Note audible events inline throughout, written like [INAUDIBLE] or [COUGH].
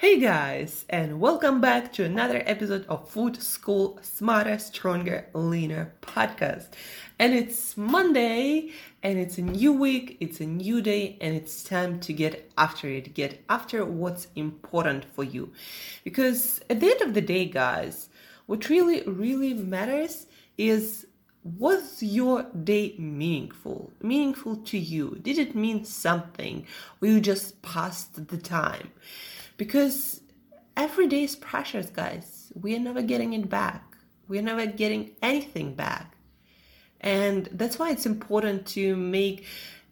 Hey guys, and welcome back to another episode of Food School Smarter, Stronger, Leaner podcast. And it's Monday, and it's a new week, it's a new day, and it's time to get after it. Get after what's important for you. Because at the end of the day, guys, what really, really matters is was your day meaningful? Meaningful to you? Did it mean something? Or you just passed the time? Because every day is precious, guys. We are never getting it back. We are never getting anything back. And that's why it's important to make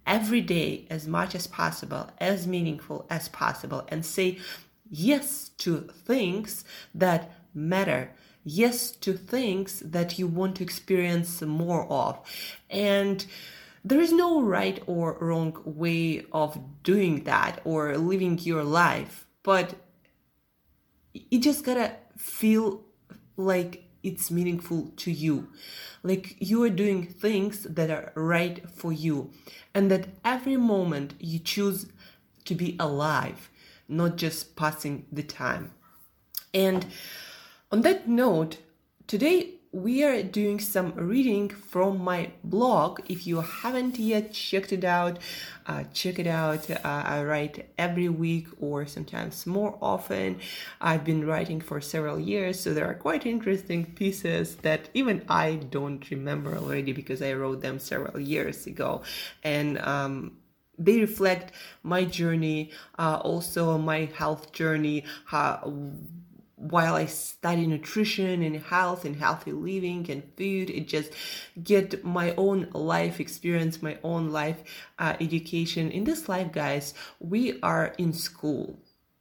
every day as much as possible, as meaningful as possible, and say yes to things that matter yes to things that you want to experience more of. And there is no right or wrong way of doing that or living your life, but you just gotta feel like it's meaningful to you. Like you are doing things that are right for you, and that every moment you choose to be alive, not just passing the time. And on that note, today we are doing some reading from my blog. If you haven't yet checked it out, uh, check it out. Uh, I write every week or sometimes more often. I've been writing for several years, so there are quite interesting pieces that even I don't remember already because I wrote them several years ago. And um, they reflect my journey, uh, also my health journey, how while I study nutrition and health and healthy living and food, it just get my own life experience, my own life uh, education. In this life, guys, we are in school.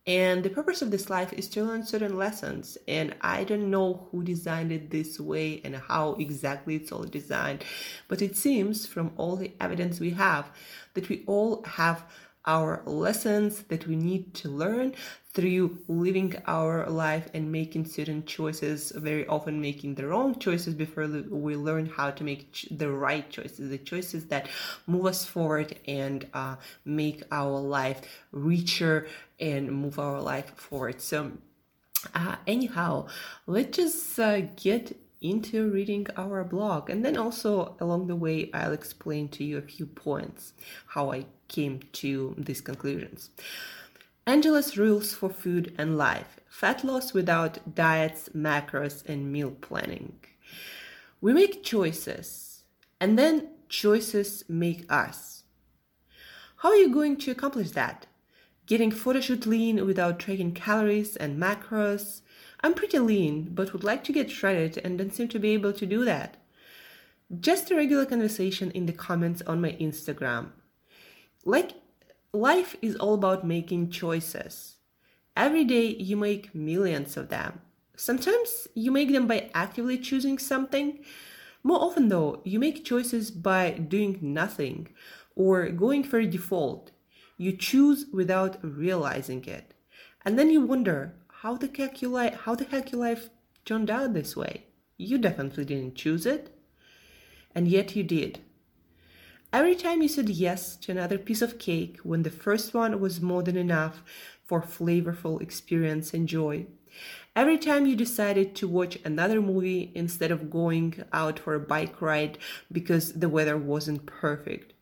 And the purpose of this life is to learn certain lessons. And I don't know who designed it this way and how exactly it's all designed. But it seems from all the evidence we have that we all have our lessons that we need to learn through living our life and making certain choices, very often making the wrong choices before we learn how to make the right choices, the choices that move us forward and uh, make our life richer and move our life forward. So, uh, anyhow, let's just uh, get into reading our blog. And then also along the way, I'll explain to you a few points how I came to these conclusions. Angela's rules for food and life fat loss without diets, macros, and meal planning. We make choices, and then choices make us. How are you going to accomplish that? Getting photoshoot lean without tracking calories and macros, I'm pretty lean, but would like to get shredded and don't seem to be able to do that. Just a regular conversation in the comments on my Instagram. Like, life is all about making choices. Every day you make millions of them. Sometimes you make them by actively choosing something. More often, though, you make choices by doing nothing or going for a default. You choose without realizing it. And then you wonder how the heck you life how the heck your life turned out this way You definitely didn't choose it. And yet you did. Every time you said yes to another piece of cake when the first one was more than enough for flavorful experience and joy. Every time you decided to watch another movie instead of going out for a bike ride because the weather wasn't perfect.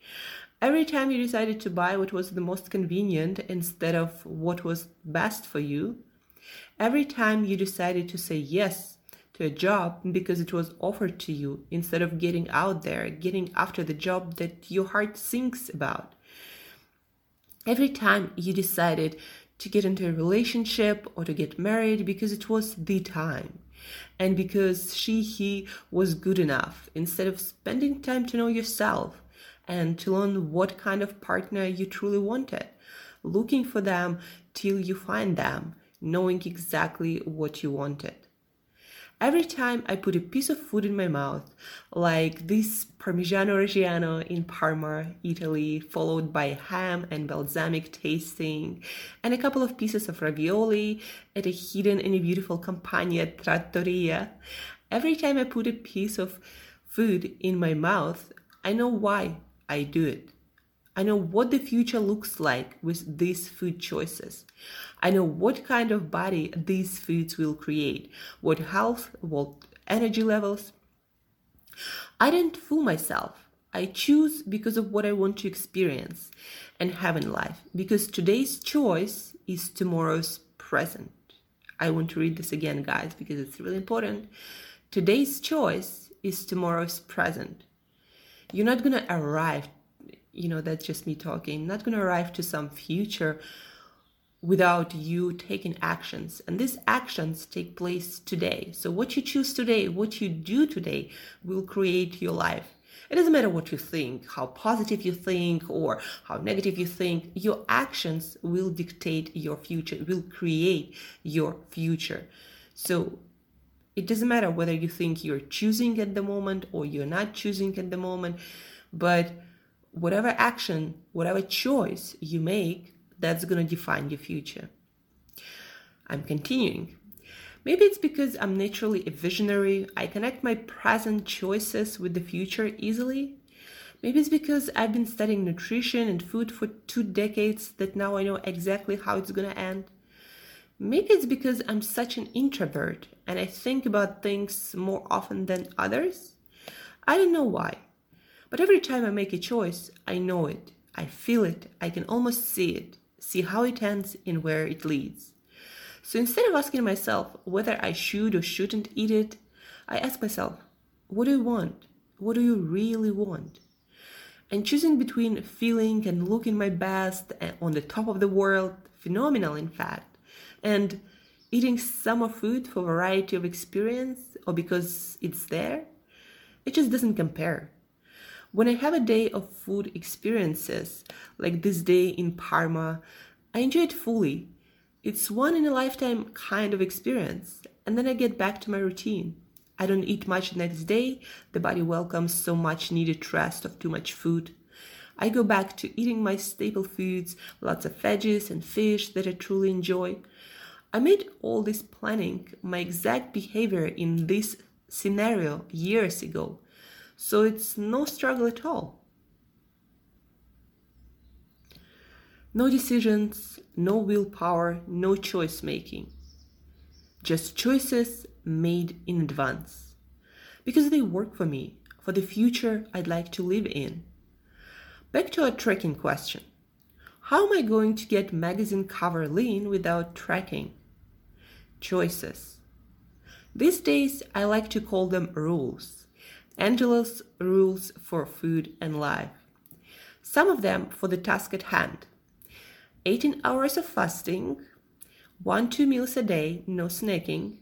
Every time you decided to buy what was the most convenient instead of what was best for you. Every time you decided to say yes to a job because it was offered to you instead of getting out there, getting after the job that your heart thinks about. Every time you decided to get into a relationship or to get married because it was the time and because she, he was good enough instead of spending time to know yourself and to learn what kind of partner you truly wanted, looking for them till you find them, knowing exactly what you wanted. Every time I put a piece of food in my mouth, like this Parmigiano Reggiano in Parma, Italy, followed by ham and balsamic tasting, and a couple of pieces of ravioli at a hidden and beautiful Campania trattoria, every time I put a piece of food in my mouth, I know why I do it. I know what the future looks like with these food choices. I know what kind of body these foods will create, what health, what energy levels. I don't fool myself. I choose because of what I want to experience and have in life, because today's choice is tomorrow's present. I want to read this again, guys, because it's really important. Today's choice is tomorrow's present. You're not going to arrive you know, that's just me talking, not going to arrive to some future without you taking actions. And these actions take place today. So, what you choose today, what you do today, will create your life. It doesn't matter what you think, how positive you think, or how negative you think, your actions will dictate your future, will create your future. So, it doesn't matter whether you think you're choosing at the moment or you're not choosing at the moment, but whatever action, whatever choice you make, that's going to define your future. I'm continuing. Maybe it's because I'm naturally a visionary, I connect my present choices with the future easily. Maybe it's because I've been studying nutrition and food for two decades that now I know exactly how it's going to end. Maybe it's because I'm such an introvert and I think about things more often than others. I don't know why. But every time I make a choice, I know it, I feel it, I can almost see it, see how it ends and where it leads. So instead of asking myself whether I should or shouldn't eat it, I ask myself, what do you want? What do you really want? And choosing between feeling and looking my best on the top of the world, phenomenal in fact, and eating summer food for variety of experience or because it's there, it just doesn't compare. When I have a day of food experiences, like this day in Parma, I enjoy it fully. It's one in a lifetime kind of experience, and then I get back to my routine. I don't eat much the next day, the body welcomes so much needed rest of too much food. I go back to eating my staple foods, lots of veggies and fish that I truly enjoy. I made all this planning, my exact behavior in this scenario years ago. So it's no struggle at all. No decisions, no willpower, no choice making. Just choices made in advance. Because they work for me, for the future I'd like to live in. Back to our tracking question. How am I going to get magazine cover lean without tracking? Choices. These days I like to call them rules. Angela's rules for food and life. Some of them for the task at hand 18 hours of fasting, one two meals a day, no snacking,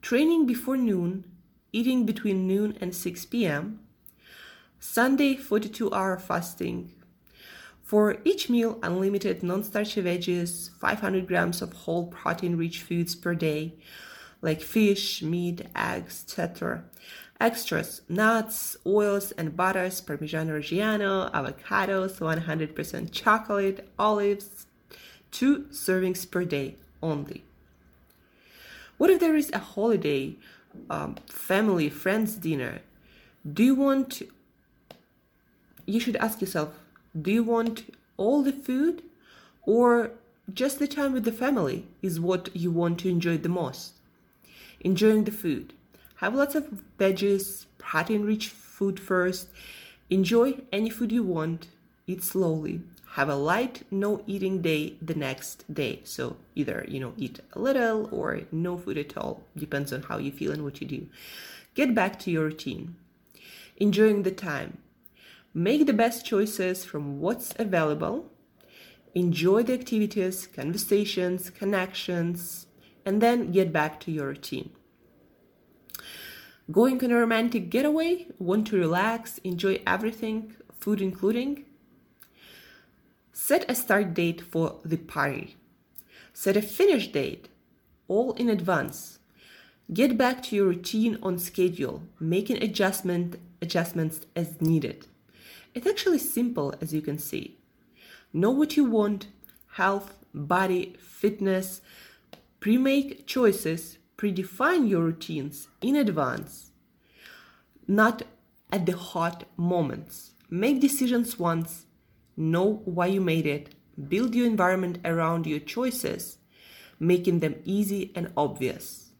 training before noon, eating between noon and 6 p.m., Sunday 42 hour fasting. For each meal, unlimited non starchy veggies, 500 grams of whole protein rich foods per day, like fish, meat, eggs, etc. Extras nuts, oils, and butters, Parmigiano Reggiano, avocados, 100% chocolate, olives, two servings per day only. What if there is a holiday um, family, friends dinner, do you want, you should ask yourself, do you want all the food or just the time with the family is what you want to enjoy the most? Enjoying the food. Have lots of veggies, protein rich food first. Enjoy any food you want. Eat slowly. Have a light, no eating day the next day. So either, you know, eat a little or no food at all. Depends on how you feel and what you do. Get back to your routine. Enjoying the time. Make the best choices from what's available. Enjoy the activities, conversations, connections, and then get back to your routine. Going on a romantic getaway, want to relax, enjoy everything, food including. Set a start date for the party. Set a finish date, all in advance. Get back to your routine on schedule, making adjustment adjustments as needed. It's actually simple as you can see. Know what you want, health, body, fitness, pre-make choices, predefine your routines in advance, not at the hot moments. Make decisions once, know why you made it, build your environment around your choices, making them easy and obvious.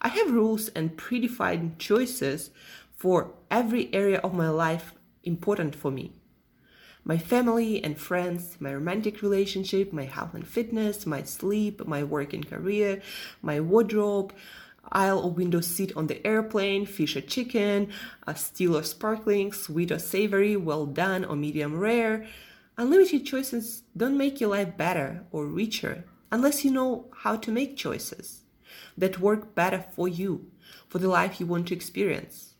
I have rules and predefined choices for every area of my life important for me. My family and friends, my romantic relationship, my health and fitness, my sleep, my work and career, my wardrobe, aisle or window seat on the airplane, fish or chicken, a still or sparkling, sweet or savory, well done or medium rare. Unlimited choices don't make your life better or richer unless you know how to make choices that work better for you, for the life you want to experience.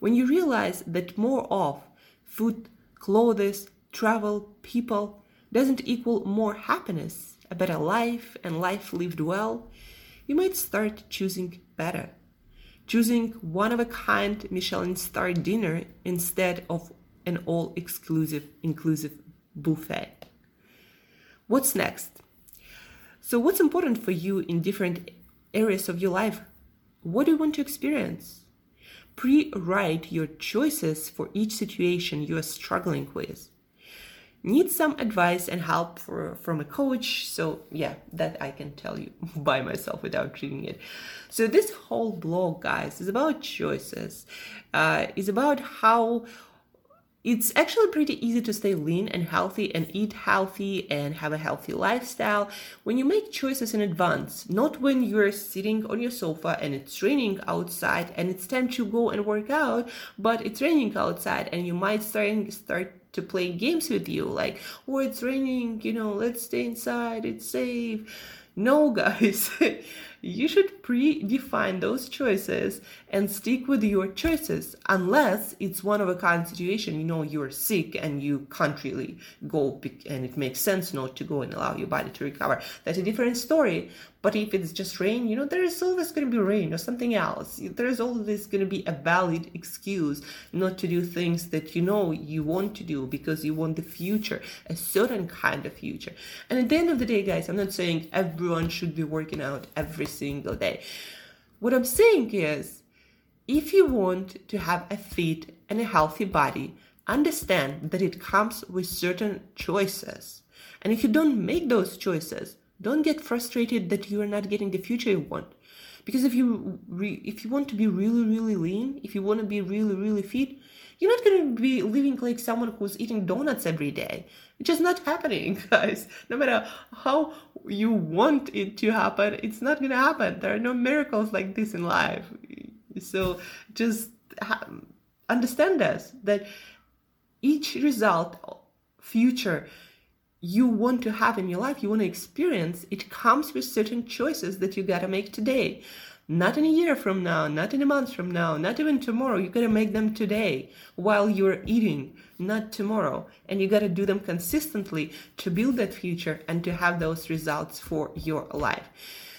When you realize that more of food, clothes, travel, people doesn't equal more happiness, a better life, and life lived well, you might start choosing better. Choosing one of a kind Michelin star dinner instead of an all exclusive inclusive buffet. What's next? So, what's important for you in different areas of your life? What do you want to experience? Pre write your choices for each situation you are struggling with. Need some advice and help for, from a coach. So, yeah, that I can tell you [LAUGHS] by myself without reading it. So, this whole blog, guys, is about choices, uh, is about how it's actually pretty easy to stay lean and healthy and eat healthy and have a healthy lifestyle when you make choices in advance, not when you're sitting on your sofa and it's raining outside and it's time to go and work out, but it's raining outside and you might start start to play games with you like, oh, it's raining, you know, let's stay inside, it's safe. No, [LAUGHS] guys. You should predefine those choices and stick with your choices unless it's one of a kind situation you know you're sick and you can't really go and it makes sense not to go and allow your body to recover. That's a different story but if it's just rain you know there is always going to be rain or something else. There's always going to be a valid excuse not to do things that you know you want to do because you want the future a certain kind of future. And at the end of the day guys i'm not saying everyone should be working out every single day. What I'm saying is, if you want to have a fit and a healthy body, understand that it comes with certain choices. And if you don't make those choices, don't get frustrated that you are not getting the future you want. Because if you re- if you want to be really really lean, if you want to be really really fit, you're not going to be living like someone who's eating donuts every day. It's just not happening, [LAUGHS] guys. No matter how you want it to happen, it's not going to happen. There are no miracles like this in life. So just understand this that each result, future, you want to have in your life, you want to experience, it comes with certain choices that you got to make today. Not in a year from now, not in a month from now, not even tomorrow. You gotta make them today while you're eating, not tomorrow. And you gotta do them consistently to build that future and to have those results for your life.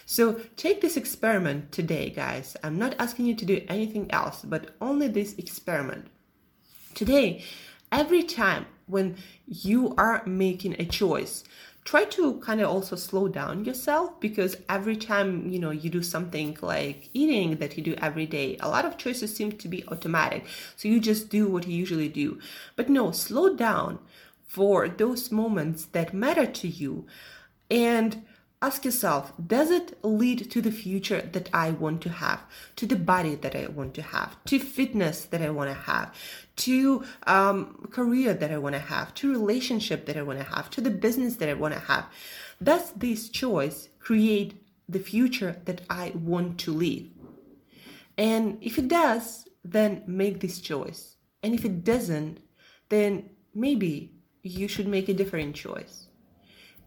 So take this experiment today, guys. I'm not asking you to do anything else, but only this experiment. Today, every time when you are making a choice try to kind of also slow down yourself because every time you know you do something like eating that you do every day a lot of choices seem to be automatic. So you just do what you usually do. But no slow down for those moments that matter to you. And ask yourself does it lead to the future that i want to have? To the body that i want to have? To fitness that i want to have? To um, career that i want to have? To relationship that i want to have? To the business that i want to have? Does this choice create the future that i want to live and if it does then make this choice. And if it doesn't then maybe you should make a different choice.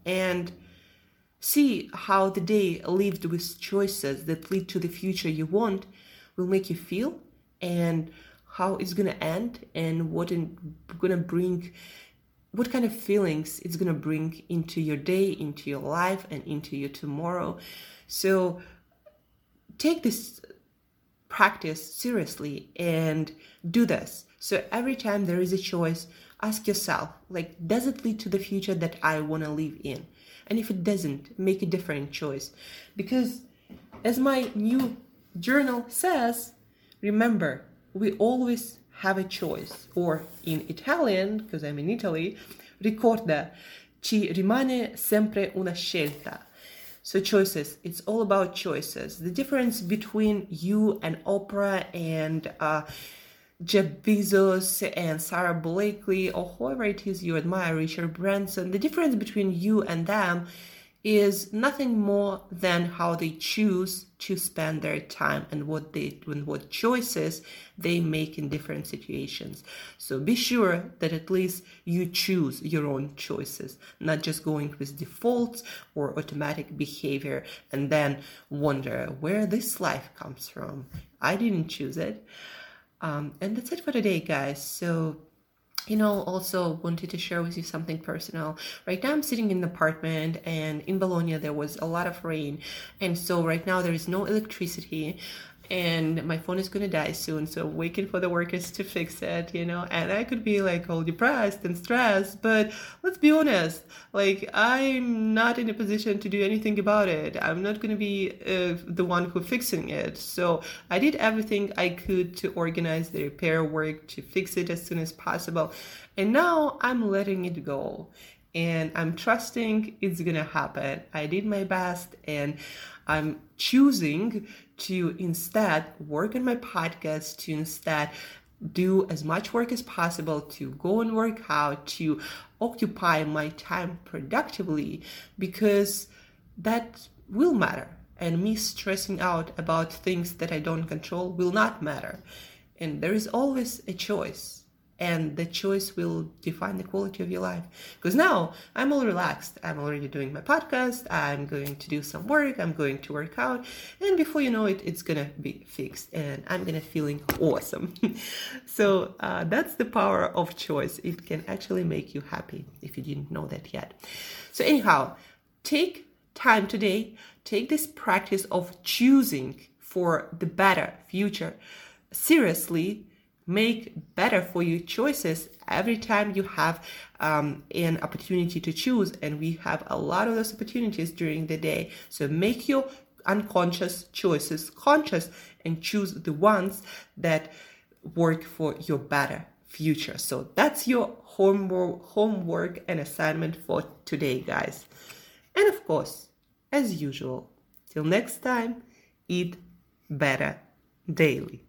And See how the day lived with choices that lead to the future you want will make you feel and how it's to end and what it's to bring what kind of feelings it's to bring into your day into your life and into your tomorrow. So take this practice seriously and do this. So every time there is a choice ask yourself like does it lead to the future that i want to live in and if it doesn't, make a different choice. Because as my new journal says, remember, we always have a choice. Or in Italian, because I'm in Italy, ricorda, ci rimane sempre una scelta. So choices, it's all about choices. The difference between you and Oprah and uh, Jeff Bezos and Sara Blakely, or whoever it is you admire, Richard Branson, the difference between you and them is nothing more than how they choose to spend their time and what they and what choices they make in different situations. So be sure that at least you choose your own choices, not just going with defaults or automatic behavior and then wonder where this life comes from. I didn't choose it. Um, and that's it for today, guys. So, you know, also wanted to share with you something personal. Right now, I'm sitting in an apartment, and in Bologna, there was a lot of rain. And so, right now, there is no electricity and my phone is gonna die soon so waiting for the workers to fix it you know? And i could be like all depressed and stressed but let's be honest like i'm not in a position to do anything about it. I'm not gonna be uh, the one who fixing it. So i did everything i could to organize the repair work to fix it as soon as possible. And now i'm letting it go. And I'm trusting it's gonna happen. I did my best and I'm choosing to instead work on my podcast, to instead do as much work as possible to go and work out, to occupy my time productively, because that will matter. And me stressing out about things that I don't control will not matter. And there is always a choice and the choice will define the quality of your life. Because now i'm all relaxed. I'm already doing my podcast. I'm going to do some work. I'm going to work out. And before you know it it's gonna be fixed and i'm gonna feeling awesome. [LAUGHS] So uh, that's the power of choice. It can actually make you happy if you didn't know that yet. So anyhow take time today. Take this practice of choosing for the better future seriously make better for you choices every time you have um, an opportunity to choose. And we have a lot of those opportunities during the day. So make your unconscious choices conscious and choose the ones that work for your better future. So that's your homework homework and assignment for today guys. And of course as usual till next time eat better daily